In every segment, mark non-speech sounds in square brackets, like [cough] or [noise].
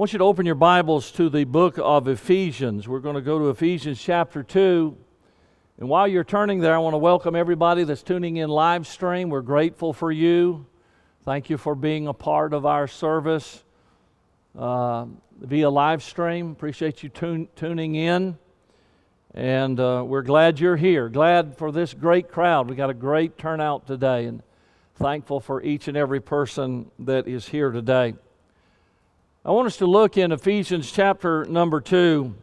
I want you to open your Bibles to the book of Ephesians. We're going to go to Ephesians chapter 2. And while you're turning there, I want to welcome everybody that's tuning in live stream. We're grateful for you. Thank you for being a part of our service uh, via live stream. Appreciate you tune, tuning in. And uh, we're glad you're here. Glad for this great crowd. We got a great turnout today, and thankful for each and every person that is here today. I want us to look in Ephesians chapter number 2.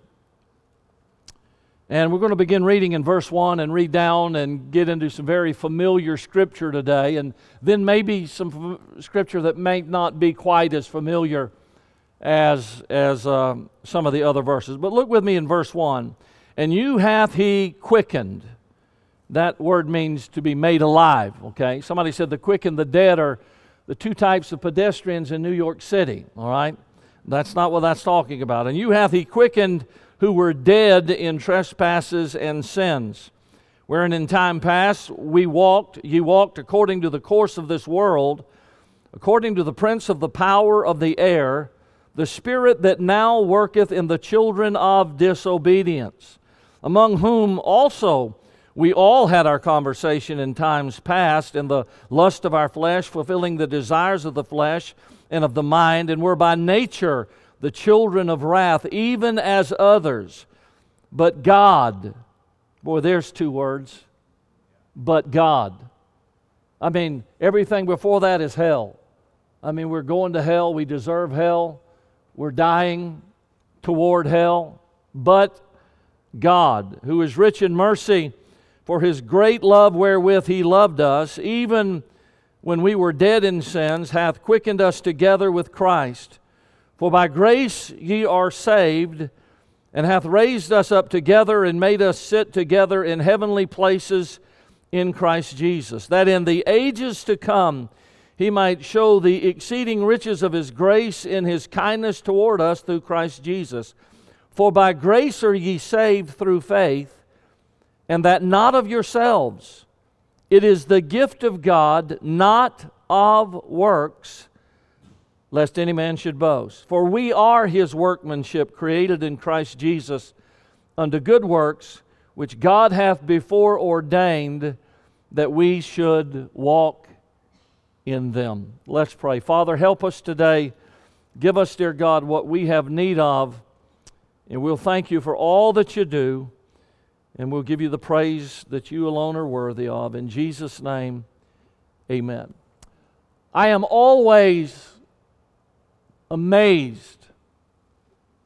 And we're going to begin reading in verse 1 and read down and get into some very familiar scripture today, and then maybe some scripture that may not be quite as familiar as, as um, some of the other verses. But look with me in verse 1. And you hath he quickened. That word means to be made alive, okay? Somebody said the quick and the dead are the two types of pedestrians in New York City, all right? That's not what that's talking about. And you hath he quickened who were dead in trespasses and sins, wherein in time past we walked, ye walked according to the course of this world, according to the prince of the power of the air, the spirit that now worketh in the children of disobedience, among whom also we all had our conversation in times past in the lust of our flesh, fulfilling the desires of the flesh and of the mind, and were by nature the children of wrath, even as others. But God, boy, there's two words. But God. I mean, everything before that is hell. I mean, we're going to hell. We deserve hell. We're dying toward hell. But God, who is rich in mercy, for his great love wherewith he loved us, even when we were dead in sins, hath quickened us together with Christ. For by grace ye are saved, and hath raised us up together and made us sit together in heavenly places in Christ Jesus, that in the ages to come he might show the exceeding riches of his grace in his kindness toward us through Christ Jesus. For by grace are ye saved through faith, and that not of yourselves. It is the gift of God, not of works, lest any man should boast. For we are his workmanship, created in Christ Jesus unto good works, which God hath before ordained that we should walk in them. Let's pray. Father, help us today. Give us, dear God, what we have need of, and we'll thank you for all that you do. And we'll give you the praise that you alone are worthy of. In Jesus' name, amen. I am always amazed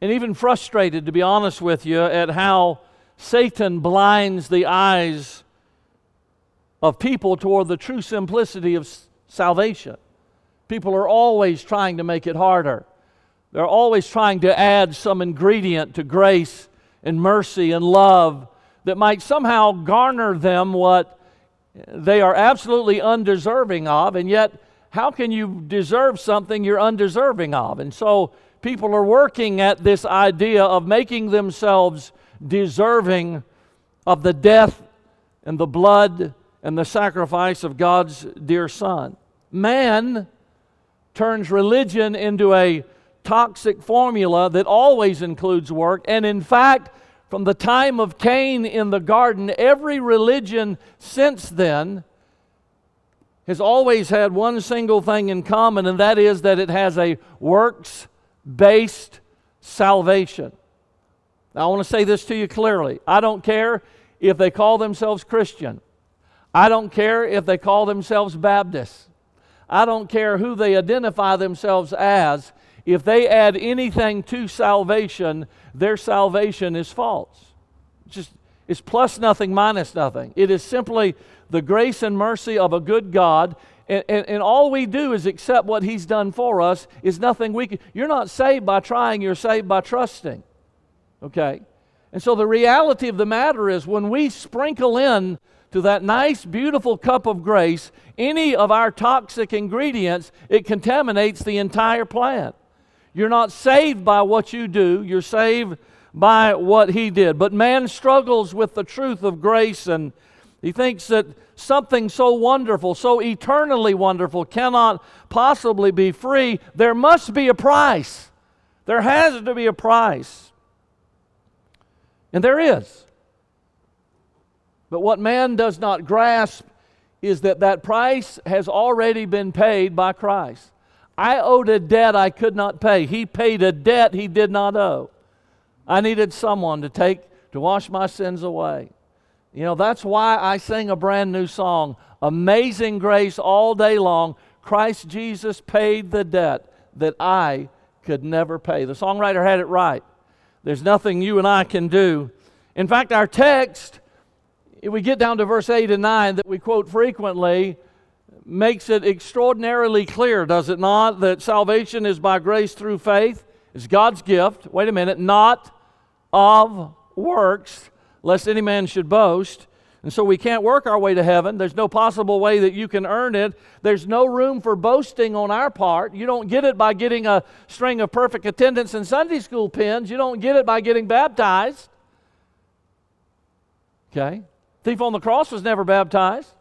and even frustrated, to be honest with you, at how Satan blinds the eyes of people toward the true simplicity of salvation. People are always trying to make it harder. They're always trying to add some ingredient to grace and mercy and love that might somehow garner them what they are absolutely undeserving of, and yet, how can you deserve something you're undeserving of? And so, people are working at this idea of making themselves deserving of the death and the blood and the sacrifice of God's dear Son. Man turns religion into a toxic formula that always includes work, and in fact, from the time of Cain in the garden, every religion since then has always had one single thing in common, and that is that it has a works based salvation. Now, I want to say this to you clearly. I don't care if they call themselves Christian, I don't care if they call themselves Baptist, I don't care who they identify themselves as. If they add anything to salvation, their salvation is false. It's just it's plus nothing, minus nothing. It is simply the grace and mercy of a good God. And, and, and, all we do is accept what He's done for us is nothing we can. You're not saved by trying, you're saved by trusting. Okay? And so the reality of the matter is when we sprinkle in to that nice, beautiful cup of grace any of our toxic ingredients, it contaminates the entire plant. You're not saved by what you do, you're saved by what he did. But man struggles with the truth of grace and he thinks that something so wonderful, so eternally wonderful, cannot possibly be free. There must be a price. There has to be a price. And there is. But what man does not grasp is that that price has already been paid by Christ. I owed a debt I could not pay. He paid a debt he did not owe. I needed someone to take to wash my sins away. You know, that's why I sing a brand new song, Amazing Grace, all day long. Christ Jesus paid the debt that I could never pay. The songwriter had it right. There's nothing you and I can do. In fact, our text, we get down to verse 8 and 9 that we quote frequently, makes it extraordinarily clear, does it not, that salvation is by grace through faith. It's God's gift. Wait a minute, not of works, lest any man should boast. And so we can't work our way to heaven. There's no possible way that you can earn it. There's no room for boasting on our part. You don't get it by getting a string of perfect attendance and Sunday school pins. You don't get it by getting baptized. Okay? Thief on the cross was never baptized.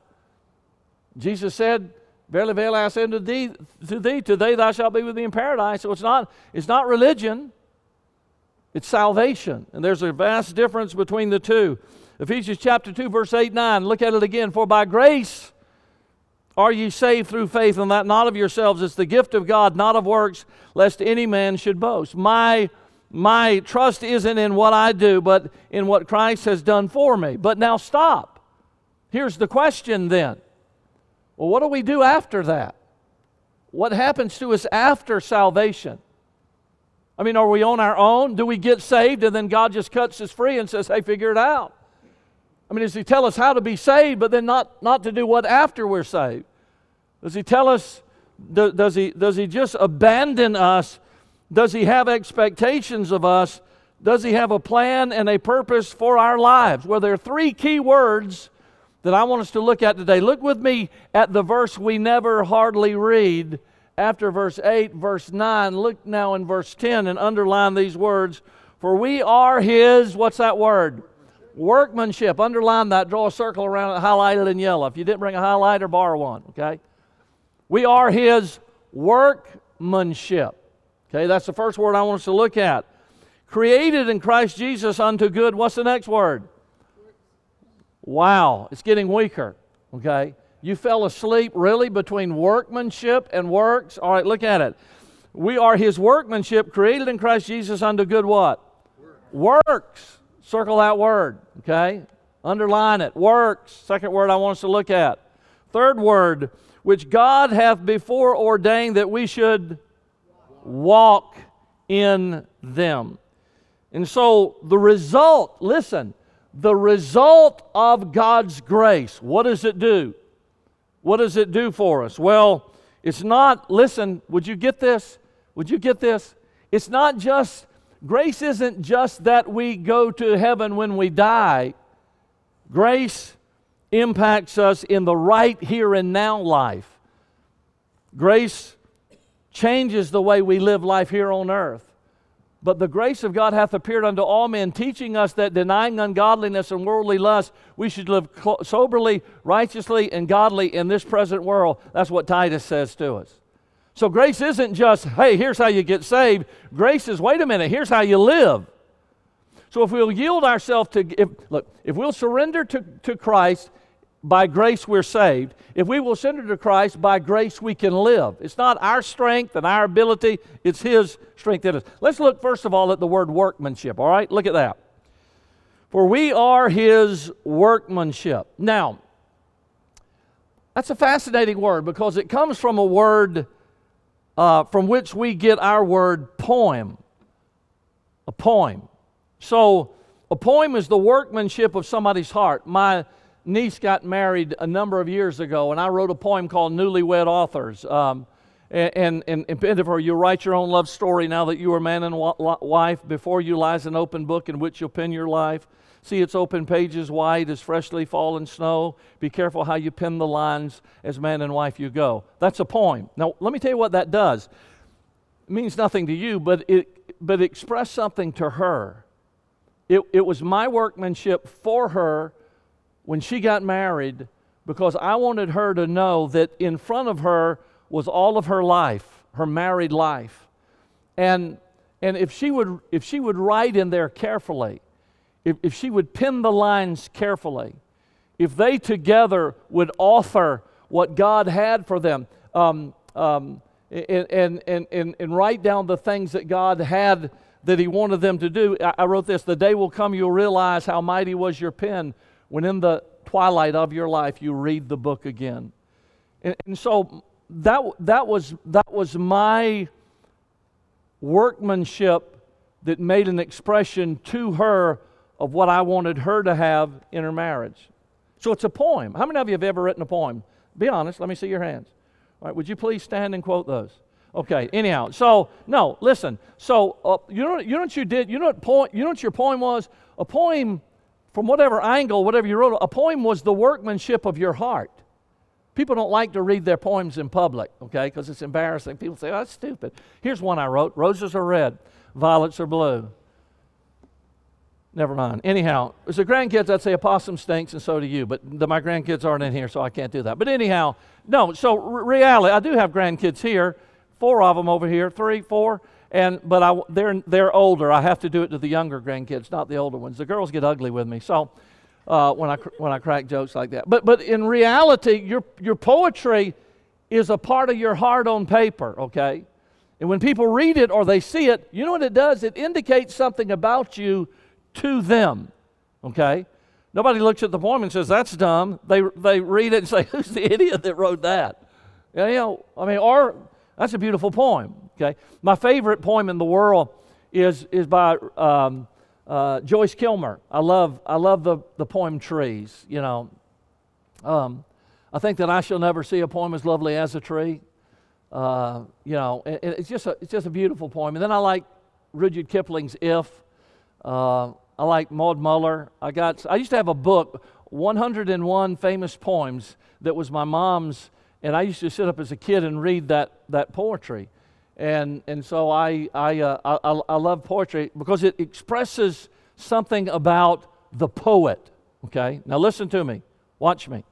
Jesus said, Verily, verily, I say unto thee, to thee, today thou shalt be with me in paradise. So it's not, it's not religion. It's salvation. And there's a vast difference between the two. Ephesians chapter 2, verse 8, 9. Look at it again. For by grace are ye saved through faith, and that not of yourselves. It's the gift of God, not of works, lest any man should boast. My, my trust isn't in what I do, but in what Christ has done for me. But now stop. Here's the question then. Well, what do we do after that? What happens to us after salvation? I mean, are we on our own? Do we get saved and then God just cuts us free and says, hey, figure it out? I mean, does He tell us how to be saved, but then not, not to do what after we're saved? Does He tell us, do, does, he, does He just abandon us? Does He have expectations of us? Does He have a plan and a purpose for our lives? Well, there are three key words that I want us to look at today. Look with me at the verse we never hardly read after verse 8, verse 9. Look now in verse 10 and underline these words. For we are his, what's that word? Workmanship. Underline that, draw a circle around it, highlight it in yellow. If you didn't bring a highlighter, borrow one, okay? We are his workmanship. Okay, that's the first word I want us to look at. Created in Christ Jesus unto good. What's the next word? Wow, it's getting weaker. Okay? You fell asleep really between workmanship and works. All right, look at it. We are his workmanship created in Christ Jesus unto good what? Works. works. Circle that word, okay? Underline it. Works. Second word I want us to look at. Third word, which God hath before ordained that we should walk in them. And so the result, listen, the result of God's grace, what does it do? What does it do for us? Well, it's not, listen, would you get this? Would you get this? It's not just, grace isn't just that we go to heaven when we die. Grace impacts us in the right here and now life. Grace changes the way we live life here on earth. But the grace of God hath appeared unto all men, teaching us that denying ungodliness and worldly lust, we should live soberly, righteously, and godly in this present world. That's what Titus says to us. So grace isn't just, hey, here's how you get saved. Grace is, wait a minute, here's how you live. So if we'll yield ourselves to, if, look, if we'll surrender to, to Christ by grace we're saved. If we will surrender to Christ, by grace we can live. It's not our strength and our ability, it's His strength in us. Let's look first of all at the word workmanship, all right? Look at that. For we are His workmanship. Now, that's a fascinating word because it comes from a word uh, from which we get our word poem. A poem. So, a poem is the workmanship of somebody's heart. My niece got married a number of years ago, and I wrote a poem called Newlywed Authors. Um, and, and, and Pindifer, you write your own love story now that you are man and wife. Before you lies an open book in which you'll pen your life. See its open pages white as freshly fallen snow. Be careful how you pen the lines as man and wife you go. That's a poem. Now, let me tell you what that does. It means nothing to you, but it, but it expressed something to her. It, it was my workmanship for her when she got married because I wanted her to know that in front of her was all of her life, her married life. And, And if she would, if she would write in there carefully, if, if she would pin the lines carefully, if they together would author what God had for them, um, um, and, and, and, and write down the things that God had that He wanted them to do. I wrote this The day will come you'll realize how mighty was your pen when in the twilight of your life you read the book again. And, and so that, that, was, that was my workmanship that made an expression to her of what I wanted her to have in her marriage. So it's a poem. How many of you have ever written a poem? Be honest, let me see your hands. All right, would you please stand and quote those? Okay, anyhow, so no, listen. So uh, you, know, you know what you did? You know what, point, you know what your poem was? A poem, from whatever angle, whatever you wrote, a poem was the workmanship of your heart. People don't like to read their poems in public, okay, because it's embarrassing. People say, oh, that's stupid. Here's one I wrote Roses are red, violets are blue. Never mind. Anyhow, as the grandkids, I'd say a possum stinks and so do you, but the, my grandkids aren't in here, so I can't do that. But anyhow, no, so reality, I do have grandkids here, four of them over here, three, four, and but I, they're, they're older. I have to do it to the younger grandkids, not the older ones. The girls get ugly with me, so uh, when, I, when I crack jokes like that. But, but in reality, your, your poetry is a part of your heart on paper, okay? And when people read it or they see it, you know what it does? It indicates something about you to them, okay? Nobody looks at the poem and says, that's dumb. They, they read it and say, [laughs] who's the idiot that wrote that? You know, I mean, or that's a beautiful poem, okay? My favorite poem in the world is, is by um, uh, Joyce Kilmer, I love, I love the, the poem Trees, you know. Um, I think that I shall never see a poem as lovely as a tree. Uh, you know, it, it's, just a, it's just a beautiful poem. And then I like Rudyard Kipling's If. Uh, I like Maud Muller. I, got, I used to have a book, 101 Famous Poems, that was my mom's, and I used to sit up as a kid and read that, that poetry. And, and so I, I, uh, I, I love poetry because it expresses something about the poet. Okay? Now listen to me. Watch me.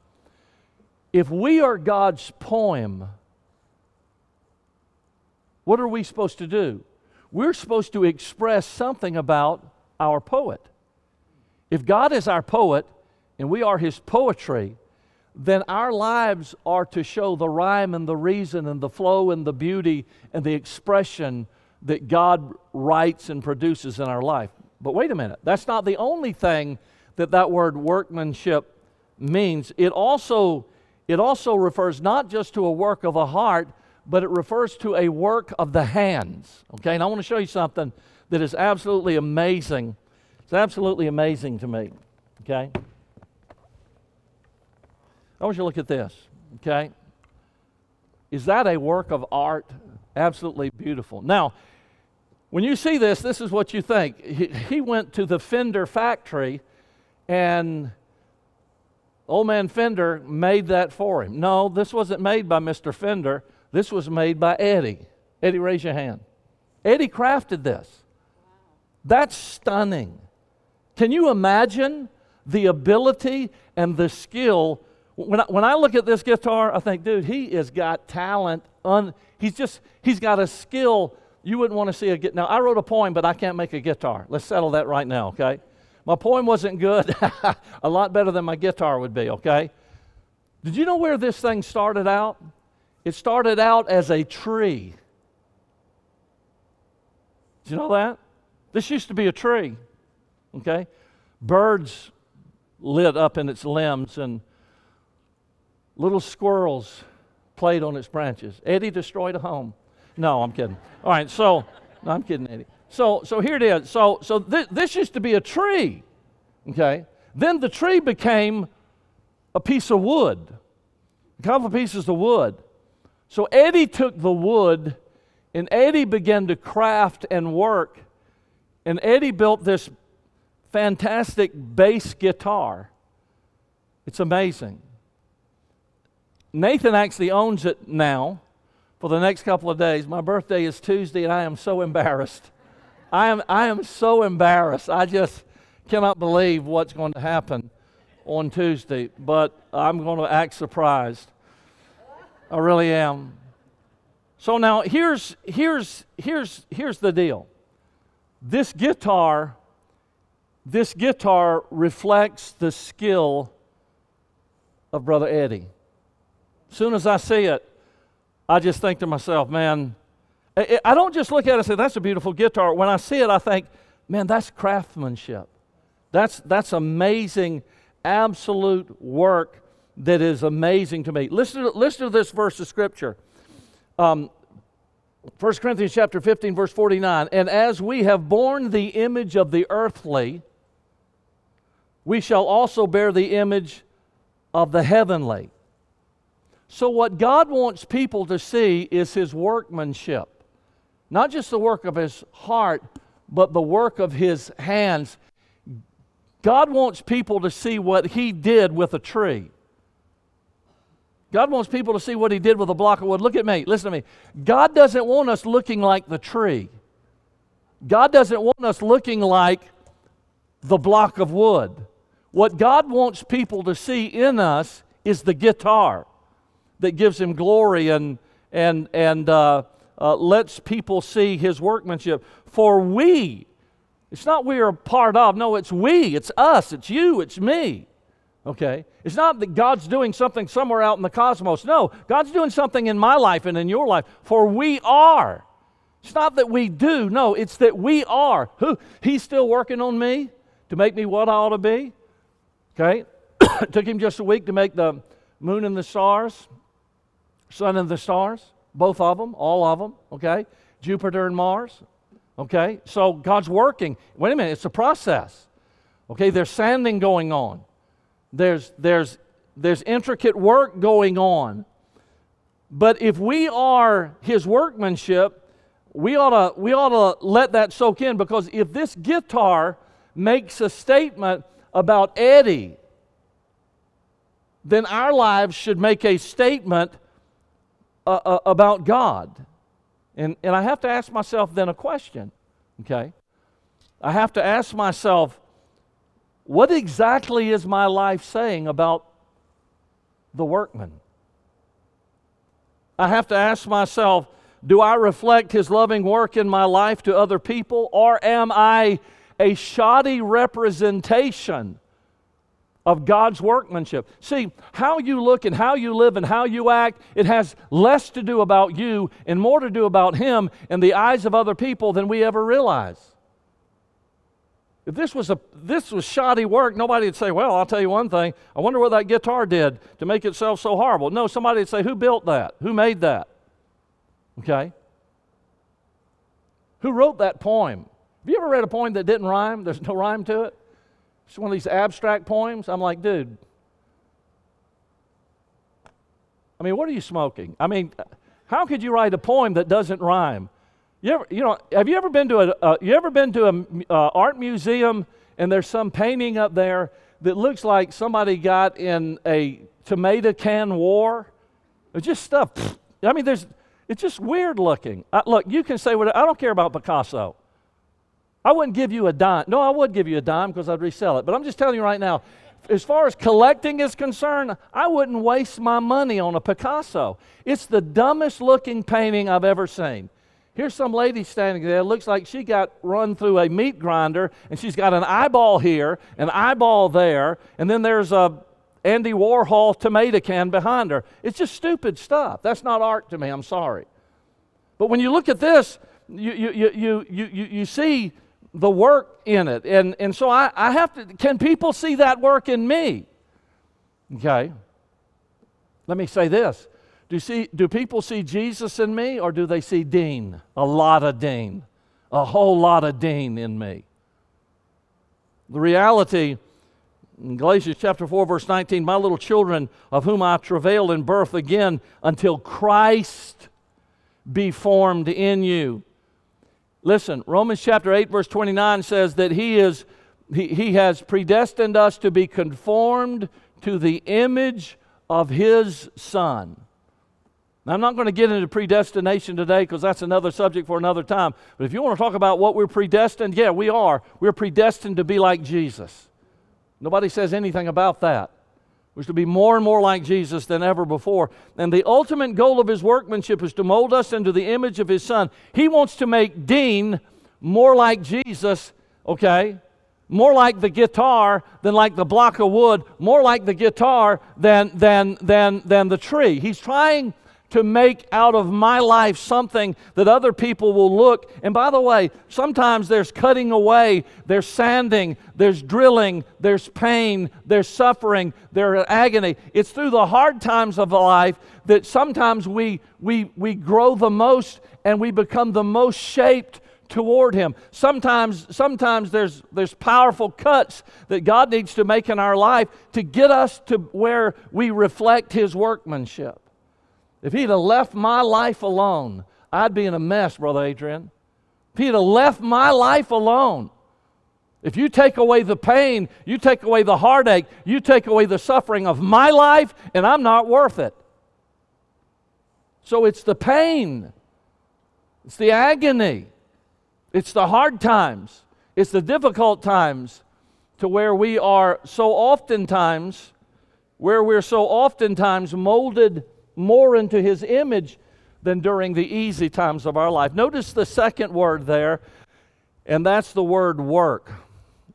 If we are God's poem, what are we supposed to do? We're supposed to express something about our poet. If God is our poet and we are his poetry, then our lives are to show the rhyme and the reason and the flow and the beauty and the expression that God writes and produces in our life. But wait a minute, that's not the only thing that that word workmanship means. It also, it also refers not just to a work of the heart, but it refers to a work of the hands. Okay, and I want to show you something that is absolutely amazing. It's absolutely amazing to me. Okay? I want you to look at this, okay? Is that a work of art? Absolutely beautiful. Now, when you see this, this is what you think. He, went to the Fender factory and old man Fender made that for him. No, this wasn't made by Mr. Fender. This was made by Eddie. Eddie, raise your hand. Eddie crafted this. That's stunning. Can you imagine the ability and the skill when I, when I look at this guitar, I think, dude, he has got talent. Un, he's just, he's got a skill you wouldn't want to see a guitar. Now, I wrote a poem, but I can't make a guitar. Let's settle that right now, okay? My poem wasn't good, [laughs] a lot better than my guitar would be, okay? Did you know where this thing started out? It started out as a tree. Did you know that? This used to be a tree, okay? Birds lit up in its limbs and Little squirrels played on its branches. Eddie destroyed a home. No, I'm kidding. All right, so, [laughs] no, I'm kidding, Eddie. So, so here it is. So, so th- this used to be a tree, okay? Then the tree became a piece of wood, a couple pieces of wood. So Eddie took the wood and Eddie began to craft and work. And Eddie built this fantastic bass guitar. It's amazing. Nathan actually owns it now for the next couple of days. My birthday is Tuesday, and I am so embarrassed. I am, I am so embarrassed. I just cannot believe what's going to happen on Tuesday, but I'm going to act surprised. I really am. So now here's, here's, here's, here's the deal. this guitar, this guitar reflects the skill of Brother Eddie. Soon as I see it, I just think to myself, man, I don't just look at it and say, that's a beautiful guitar. When I see it, I think, man, that's craftsmanship. That's, that's amazing, absolute work that is amazing to me. Listen to, listen to this verse of Scripture. Um, 1 Corinthians chapter 15, verse 49. And as we have borne the image of the earthly, we shall also bear the image of the heavenly. So, what God wants people to see is His workmanship. Not just the work of His heart, but the work of His hands. God wants people to see what He did with a tree. God wants people to see what He did with a block of wood. Look at me, listen to me. God doesn't want us looking like the tree, God doesn't want us looking like the block of wood. What God wants people to see in us is the guitar that gives Him glory and, and, and uh, uh, lets people see His workmanship. For we, it's not we are a part of, no, it's we, it's us, it's you, it's me. Okay? It's not that God's doing something somewhere out in the cosmos. No, God's doing something in my life and in your life, for we are. It's not that we do, no, it's that we are. Who? He's still working on me to make me what I ought to be. Okay? [coughs] took him just a week to make the moon and the stars, sun and the stars, both of them, all of them, okay? Jupiter and Mars, okay? So God's working. Wait a minute, it's a process. Okay, there's sanding going on. There's, there's, there's intricate work going on. But if we are his workmanship, we ought, to, we ought to let that soak in because if this guitar makes a statement about Eddie, then our lives should make a statement uh, uh, about God. And, and I have to ask myself then a question, okay? I have to ask myself, what exactly is my life saying about the workman? I have to ask myself, do I reflect his loving work in my life to other people, or am I a shoddy representation of God's workmanship? See, how you look and how you live and how you act, it has less to do about you and more to do about Him in the eyes of other people than we ever realize. If this was, a, this was shoddy work, nobody would say, Well, I'll tell you one thing. I wonder what that guitar did to make itself so horrible. No, somebody would say, Who built that? Who made that? Okay? Who wrote that poem? Have you ever read a poem that didn't rhyme? There's no rhyme to it? It's one of these abstract poems. I'm like, dude. I mean, what are you smoking? I mean, how could you write a poem that doesn't rhyme? You ever, you know, have you ever been to a, uh, you ever been to an uh, art museum and there's some painting up there that looks like somebody got in a tomato can war? It's just stuff. I mean, there's, it's just weird looking. I, look, you can say what I don't care about Picasso. I wouldn't give you a dime. No, I would give you a dime because I'd resell it. But I'm just telling you right now, as far as collecting is concerned, I wouldn't waste my money on a Picasso. It's the dumbest looking painting I've ever seen. Here's some lady standing there. Looks like she got run through a meat grinder, and she's got an eyeball here, an eyeball there, and then there's a Andy Warhol tomato can behind her. It's just stupid stuff. That's not art to me. I'm sorry. But when you look at this, you, you, you, you, you, you see the work in it. And, and so I, I have to, can people see that work in me? Okay. Let me say this do, see, do people see Jesus in me or do they see Dean? A lot of Dean. A whole lot of Dean in me. The reality in Galatians chapter 4, verse 19, my little children, of whom I travail in birth again until Christ be formed in you. Listen, Romans chapter 8, verse 29 says that he, is, he, he has predestined us to be conformed to the image of his Son. Now, I'm not going to get into predestination today because that's another subject for another time. But if you want to talk about what we're predestined, yeah, we are. We're predestined to be like Jesus. Nobody says anything about that. We're to be more and more like Jesus than ever before. And the ultimate goal of his workmanship is to mold us into the image of his Son. He wants to make Dean more like Jesus, okay, more like the guitar than like the block of wood, more like the guitar than, than, than, than the tree. He's trying to make out of my life something that other people will look. And by the way, sometimes there's cutting away, there's sanding, there's drilling, there's pain, there's suffering, there's agony. It's through the hard times of life that sometimes we, we, we grow the most and we become the most shaped toward him sometimes sometimes there's there's powerful cuts that god needs to make in our life to get us to where we reflect his workmanship if he'd have left my life alone, I'd be in a mess, Brother Adrian. If he'd have left my life alone, if you take away the pain, you take away the heartache, you take away the suffering of my life, and I'm not worth it. So it's the pain, it's the agony, it's the hard times, it's the difficult times to where we are so oftentimes, where we're so oftentimes molded more into his image than during the easy times of our life. Notice the second word there, and that's the word work.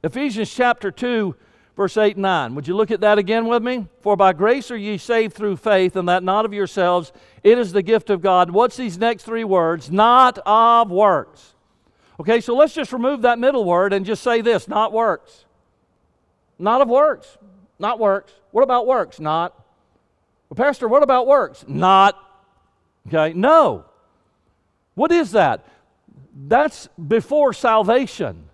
Ephesians chapter 2, verse 8 and 9. Would you look at that again with me? For by grace are ye saved through faith, and that not of yourselves. It is the gift of God. What's these next three words? Not of works. Okay, so let's just remove that middle word and just say this not works. Not of works. Not works. What about works? Not. Well, Pastor, what about works? Not. Okay, no. What is that? That's before salvation.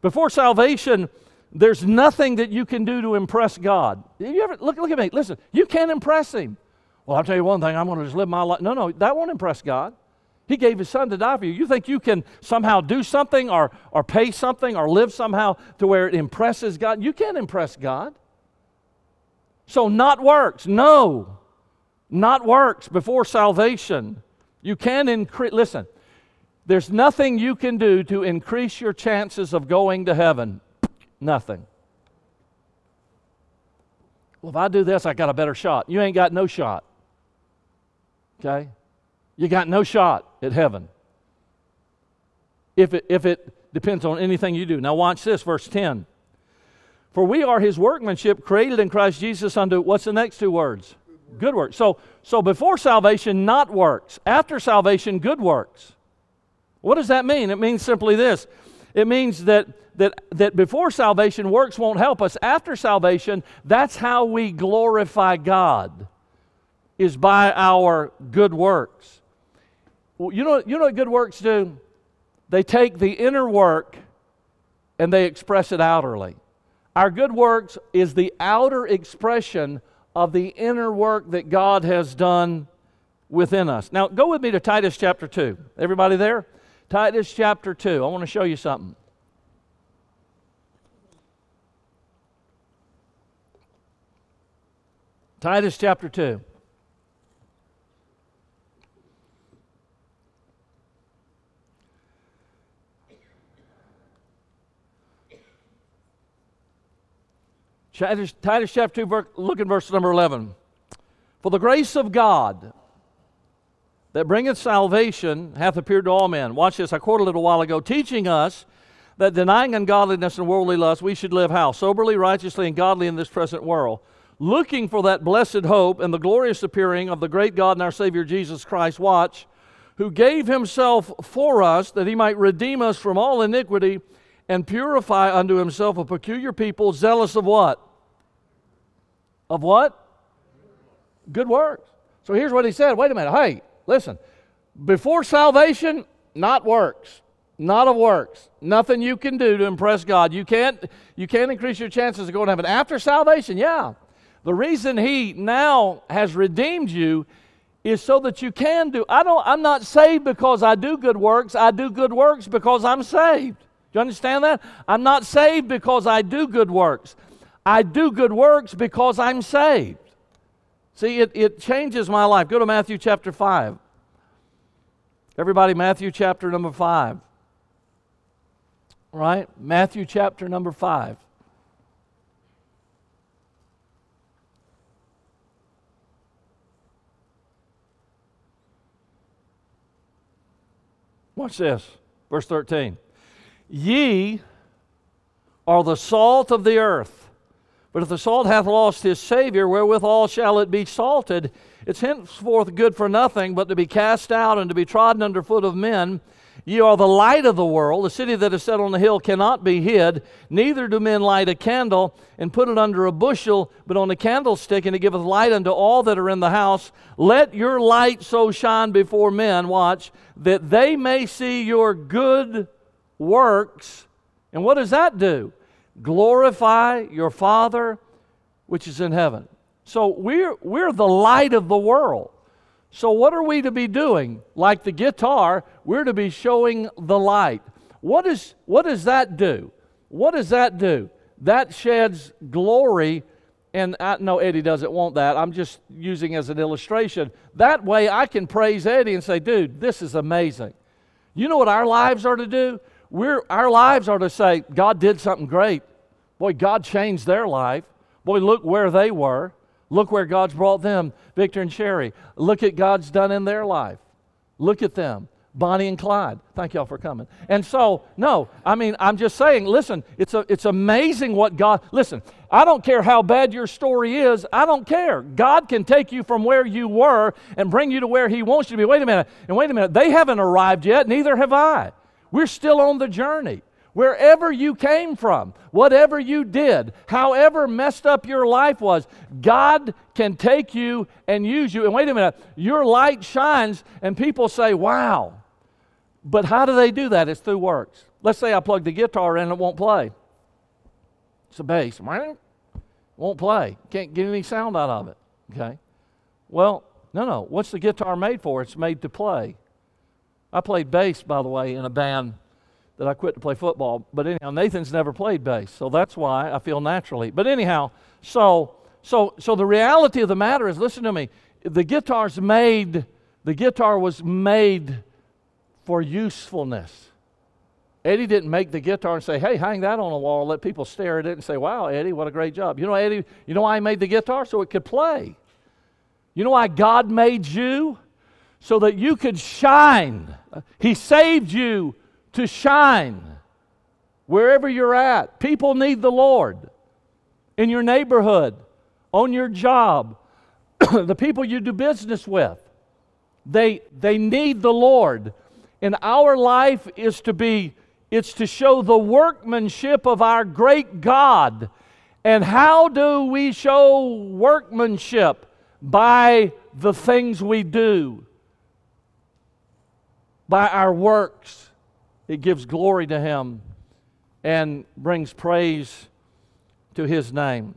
Before salvation, there's nothing that you can do to impress God. You ever look, look at me. Listen, you can't impress Him. Well, I'll tell you one thing, I'm going to just live my life. No, no, that won't impress God. He gave His Son to die for you. You think you can somehow do something or, or pay something or live somehow to where it impresses God? You can't impress God. So, not works. No, not works before salvation. You can increase, listen, there's nothing you can do to increase your chances of going to heaven. Nothing. Well, if I do this, I got a better shot. You ain't got no shot. Okay? You got no shot at heaven. If it, if it depends on anything you do. Now, watch this, verse 10. For we are his workmanship created in Christ Jesus unto what's the next two words? Good works. So, so before salvation, not works. After salvation, good works. What does that mean? It means simply this it means that, that, that before salvation, works won't help us. After salvation, that's how we glorify God, is by our good works. Well, you, know, you know what good works do? They take the inner work and they express it outwardly. Our good works is the outer expression of the inner work that God has done within us. Now, go with me to Titus chapter 2. Everybody there? Titus chapter 2. I want to show you something. Titus chapter 2. Titus, Titus chapter 2, look at verse number 11. For the grace of God that bringeth salvation hath appeared to all men. Watch this, I quoted a little while ago, teaching us that denying ungodliness and worldly lust, we should live how? Soberly, righteously, and godly in this present world, looking for that blessed hope and the glorious appearing of the great God and our Savior Jesus Christ. Watch, who gave himself for us that he might redeem us from all iniquity and purify unto himself a peculiar people, zealous of what? Of what? Good works. So here's what he said. Wait a minute. Hey, listen. Before salvation, not works. Not of works. Nothing you can do to impress God. You can't, you can't increase your chances of going to heaven. After salvation, yeah. The reason he now has redeemed you is so that you can do. I don't I'm not saved because I do good works. I do good works because I'm saved. Do you understand that? I'm not saved because I do good works. I do good works because I'm saved. See, it, it changes my life. Go to Matthew chapter 5. Everybody, Matthew chapter number 5. Right? Matthew chapter number 5. Watch this. Verse 13. Ye are the salt of the earth. But if the salt hath lost his Savior, wherewithal shall it be salted? It's henceforth good for nothing but to be cast out and to be trodden under foot of men. Ye are the light of the world. The city that is set on a hill cannot be hid. Neither do men light a candle and put it under a bushel, but on a candlestick, and it giveth light unto all that are in the house. Let your light so shine before men, watch, that they may see your good works. And what does that do? Glorify your Father which is in heaven. So we're, we're the light of the world. So, what are we to be doing? Like the guitar, we're to be showing the light. What, is, what does that do? What does that do? That sheds glory, and I know Eddie doesn't want that. I'm just using as an illustration. That way I can praise Eddie and say, dude, this is amazing. You know what our lives are to do? We're, our lives are to say, God did something great. Boy, God changed their life. Boy, look where they were. Look where God's brought them, Victor and Sherry. Look at God's done in their life. Look at them. Bonnie and Clyde. Thank y'all for coming. And so, no, I mean, I'm just saying, listen, it's, a, it's amazing what God, listen, I don't care how bad your story is, I don't care. God can take you from where you were and bring you to where He wants you to be. Wait a minute, and wait a minute, they haven't arrived yet, neither have I. We're still on the journey. Wherever you came from, whatever you did, however messed up your life was, God can take you and use you. And wait a minute, your light shines, and people say, Wow. But how do they do that? It's through works. Let's say I plug the guitar in and it won't play. It's a bass. Won't play. Can't get any sound out of it. Okay? Well, no, no. What's the guitar made for? It's made to play. I played bass, by the way, in a band that I quit to play football. But anyhow, Nathan's never played bass, so that's why I feel naturally. But anyhow, so so so the reality of the matter is, listen to me. The guitar's made. The guitar was made for usefulness. Eddie didn't make the guitar and say, "Hey, hang that on a wall, let people stare at it and say, "Wow, Eddie, what a great job." You know, Eddie, you know why he made the guitar so it could play. You know why God made you so that you could shine. He saved you to shine wherever you're at. People need the Lord in your neighborhood, on your job, [clears throat] the people you do business with. They, they need the Lord. And our life is to be, it's to show the workmanship of our great God. And how do we show workmanship? By the things we do, by our works it gives glory to Him and brings praise to His name.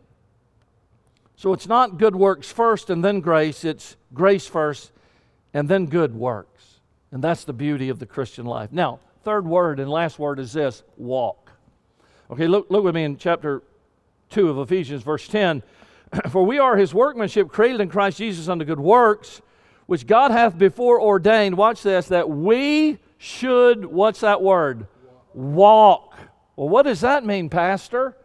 So it's not good works first and then grace, it's grace first and then good works. And that's the beauty of the Christian life. Now, third word and last word is this walk. Okay, look, look with me in chapter 2 of Ephesians, verse 10. [clears throat] For we are his workmanship, created in Christ Jesus unto good works, which God hath before ordained, watch this, that we should, what's that word? Walk. Well, what does that mean, Pastor?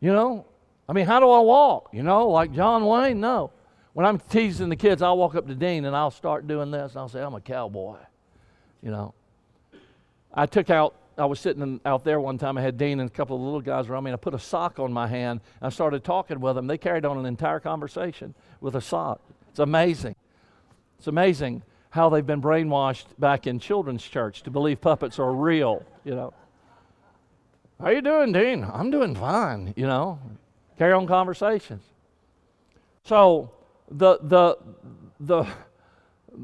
You know, I mean, how do I walk? You know, like John Wayne? No. When I'm teasing the kids, I'll walk up to Dean and I'll start doing this and I'll say, I'm a cowboy. You know, I took out, I was sitting out there one time. I had Dean and a couple of little guys around me, and I put a sock on my hand. I started talking with them. They carried on an entire conversation with a sock. It's amazing. It's amazing how they've been brainwashed back in children's church to believe puppets are real, you know. How you doing, Dean? I'm doing fine, you know. Carry on conversations. So the the the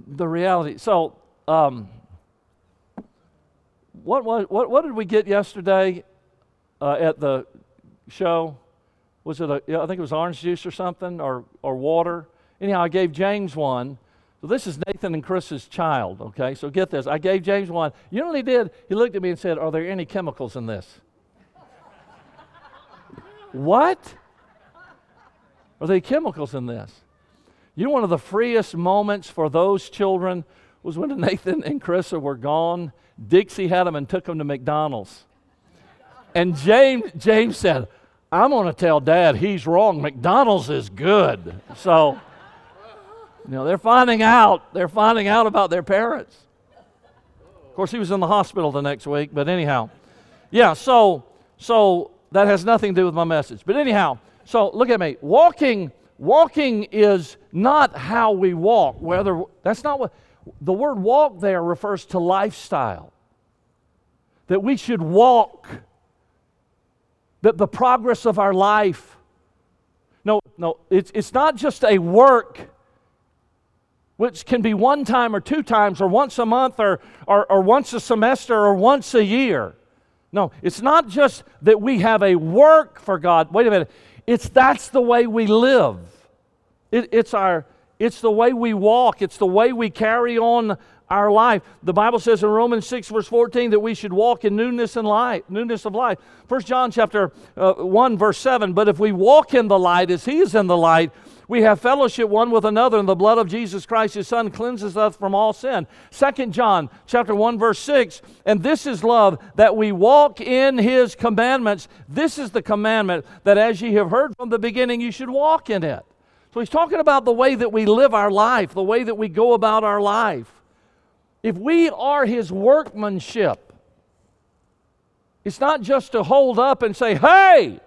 the reality. So um, what was what what did we get yesterday uh, at the show? Was it a? I think it was orange juice or something, or or water. Anyhow, I gave James one so this is Nathan and Carissa's child, okay? So get this. I gave James one. You know what he did? He looked at me and said, Are there any chemicals in this? [laughs] what? Are there chemicals in this? You know, one of the freest moments for those children was when [laughs] Nathan and Carissa were gone. Dixie had them and took them to McDonald's. And James, James said, I'm going to tell Dad he's wrong. McDonald's is good. So. You know, they're finding out. They're finding out about their parents. Of course, he was in the hospital the next week, but anyhow. Yeah, so so that has nothing to do with my message. But anyhow, so look at me. Walking walking is not how we walk, whether that's not what the word walk there refers to lifestyle. That we should walk that the progress of our life no, no, it's, it's not just a work which can be one time or two times or once a month or, or, or once a semester or once a year. No, it's not just that we have a work for God. Wait a minute. It's that's the way we live. It, it's our it's the way we walk. It's the way we carry on our life. The Bible says in Romans 6, verse 14, that we should walk in newness and life, newness of life. 1 John chapter uh, 1, verse 7, but if we walk in the light as he is in the light, we have fellowship one with another, and the blood of Jesus Christ, his Son, cleanses us from all sin. 2 John chapter 1, verse 6, and this is love, that we walk in his commandments. This is the commandment that as ye have heard from the beginning, you should walk in it. So he's talking about the way that we live our life, the way that we go about our life if we are his workmanship, it's not just to hold up and say, hey,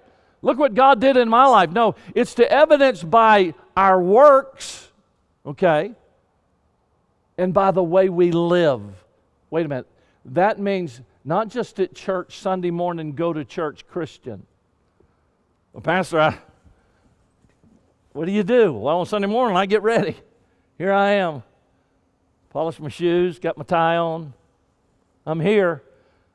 look what God did in my life. No, it's to evidence by our works, okay, and by the way we live. Wait a minute. That means not just at church Sunday morning, go to church Christian. Well, Pastor, I, what do you do? Well, on Sunday morning, I get ready. Here I am polished my shoes, got my tie on. I'm here.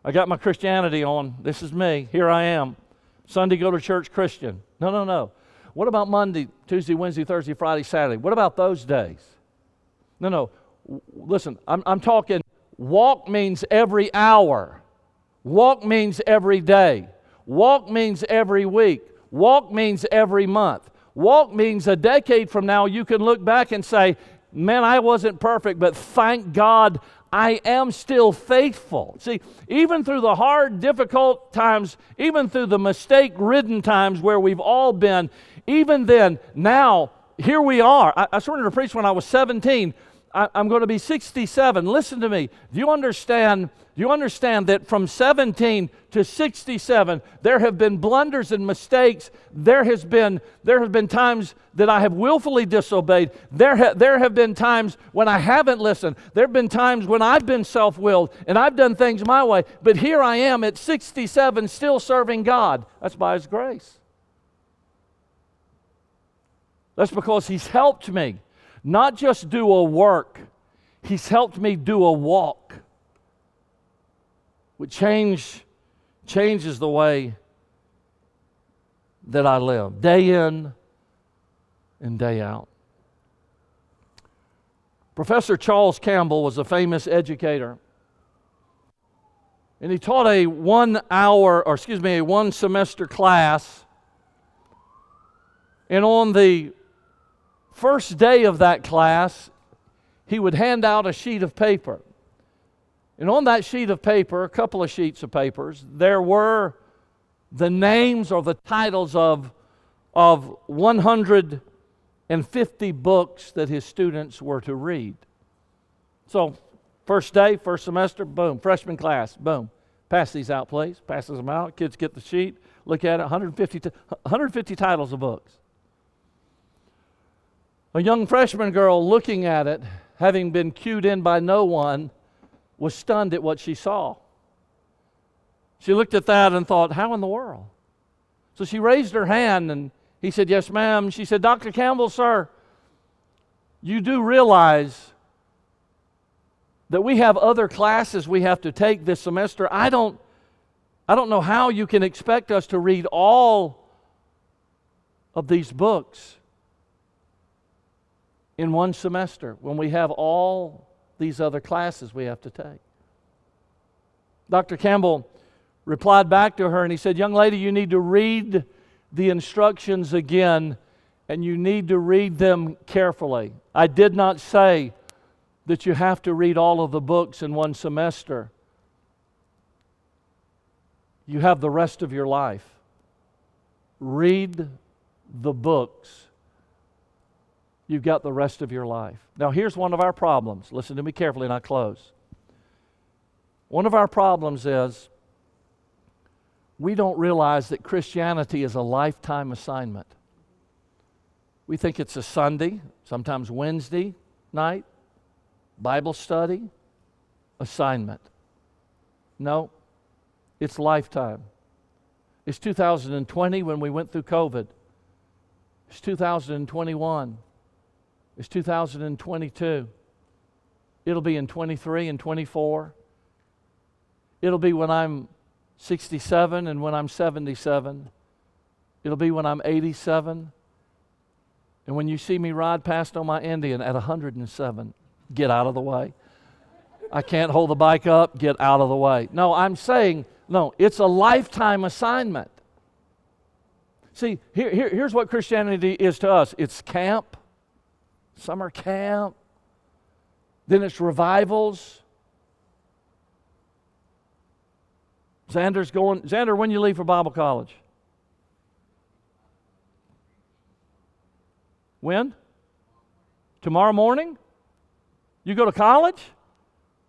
I got my Christianity on. This is me. Here I am. Sunday, go to church Christian. No, no, no. What about Monday, Tuesday, Wednesday, Thursday, Friday, Saturday? What about those days? No, no. Listen, I'm, I'm talking walk means every hour, walk means every day, walk means every week, walk means every month. Walk means a decade from now you can look back and say, man, I wasn't perfect, but thank God I am still faithful. See, even through the hard, difficult times, even through the mistake ridden times where we've all been, even then, now, here we are. I, I started to preach when I was 17. I, am going to be 67. Listen to me. Do you understand? Do you understand that from 17 to 67, there have been blunders and mistakes. There has been there have been times that I have willfully disobeyed. There ha, there have been times when I haven't listened. There have been times when I've been self-willed and I've done things my way. But here I am at 67, still serving God. That's by His grace. That's because He's helped me not just do a work, He's helped me do a walk, which change, changes the way that I live, day in and day out. Professor Charles Campbell was a famous educator. And he taught a one hour, or excuse me, a one semester class. And on the first day of that class, he would hand out a sheet of paper. And on that sheet of paper, a couple of sheets of papers, there were the names or the titles of, of 150 books that his students were to read. So, first day, first semester, boom, freshman class, boom. Pass these out, please. Passes them out. Kids get the sheet, look at it, 150, 150 titles of books. A young freshman girl looking at it, having been cued in by no one, was stunned at what she saw. She looked at that and thought, How in the world? So she raised her hand and he said, Yes, ma'am. She said, Dr. Campbell, sir, you do realize that we have other classes we have to take this semester. I don't, I don't know how you can expect us to read all of these books in one semester when we have all these other classes we have to take. Dr. Campbell replied back to her and he said, Young lady, you need to read the instructions again and you need to read them carefully. I did not say that you have to read all of the books in one semester. You have the rest of your life. Read the books you've got the rest of your life. Now, here's one of our problems. Listen to me carefully and I close. One of our problems is we don't realize that Christianity is a lifetime assignment. We think it's a Sunday, sometimes Wednesday night, Bible study, assignment. No, it's lifetime. It's 2020 when we went through COVID. It's 2021. It's 2022. It'll be in 23 and 24. It'll be when I'm 67 and when I'm 77. It'll be when I'm 87. And when you see me ride past on my Indian at 107, get out of the way. I can't hold the bike up, get out of the way. No, I'm saying, no, it's a lifetime assignment. See, here, here, here's what Christianity is to us it's camp, summer camp, then it's revivals. Xander's going, Xander, when you leave for Bible college? When? Tomorrow morning? You go to college?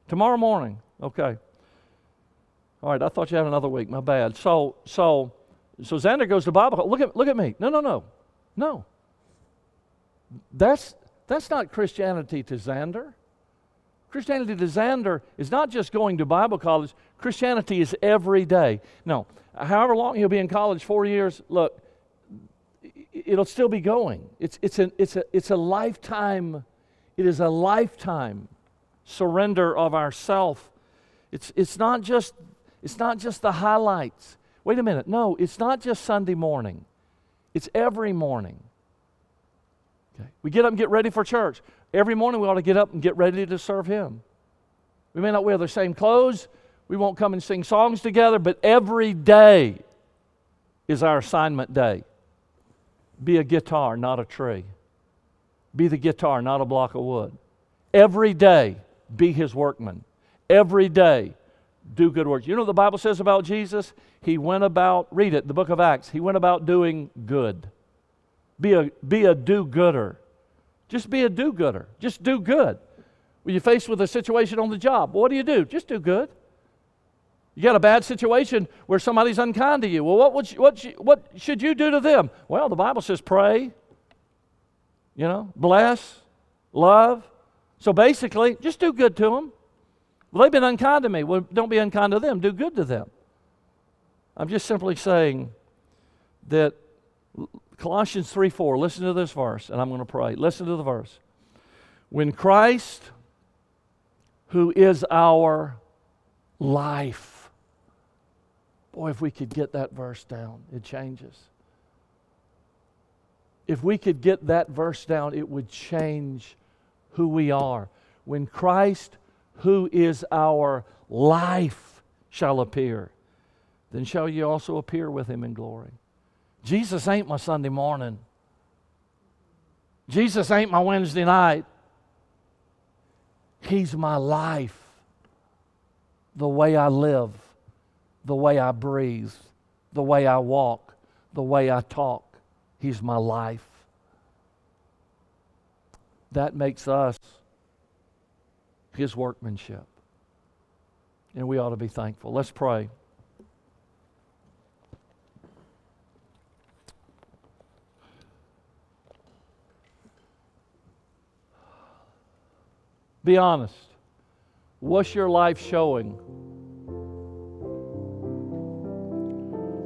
Tomorrow morning. Okay. All right, I thought you had another week. My bad. So, so, so Xander goes to Bible. Look at, look at me. No, no, no, no. That's that's not Christianity to Xander. Christianity to Xander is not just going to Bible college. Christianity is every day. No, however long he'll be in college, four years. Look, it'll still be going. It's it's a it's a it's a lifetime. It is a lifetime surrender of ourself. It's it's not just it's not just the highlights. Wait a minute. No, it's not just Sunday morning. It's every morning. Okay. We get up and get ready for church. Every morning we ought to get up and get ready to serve Him. We may not wear the same clothes, we won't come and sing songs together, but every day is our assignment day. Be a guitar, not a tree. Be the guitar, not a block of wood. Every day, be His workman. Every day, do good works. You know what the Bible says about Jesus? He went about, read it, the book of Acts, he went about doing good. Be a, be a do gooder. Just be a do gooder. Just do good. When you're faced with a situation on the job, what do you do? Just do good. You got a bad situation where somebody's unkind to you. Well, what, would you, what, what should you do to them? Well, the Bible says pray, you know, bless, love. So basically, just do good to them. Well, they've been unkind to me. Well, don't be unkind to them. Do good to them. I'm just simply saying that Colossians 3 4, listen to this verse, and I'm going to pray. Listen to the verse. When Christ, who is our life, boy, if we could get that verse down, it changes. If we could get that verse down, it would change who we are. When Christ, who is our life, shall appear, then shall ye also appear with him in glory. Jesus ain't my Sunday morning. Jesus ain't my Wednesday night. He's my life. The way I live, the way I breathe, the way I walk, the way I talk. He's my life. That makes us his workmanship. And we ought to be thankful. Let's pray. Be honest. What's your life showing?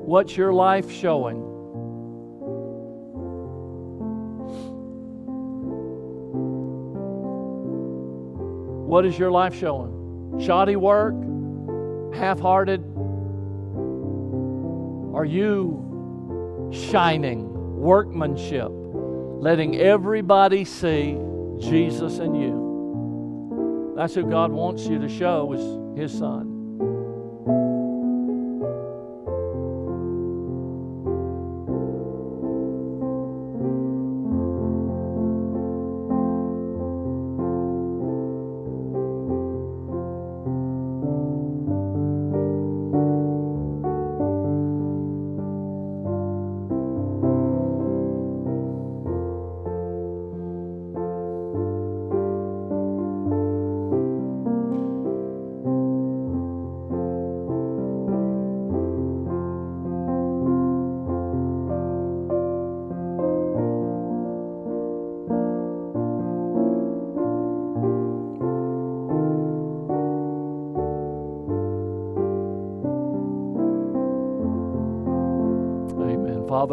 What's your life showing? What is your life showing? Shoddy work? Half hearted? Are you shining workmanship, letting everybody see Jesus in you? That's who God wants you to show is His Son.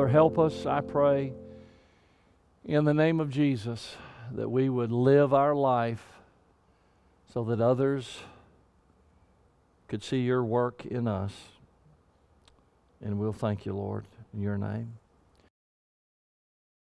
Father, help us, I pray, in the name of Jesus, that we would live our life so that others could see your work in us. And we'll thank you, Lord, in your name.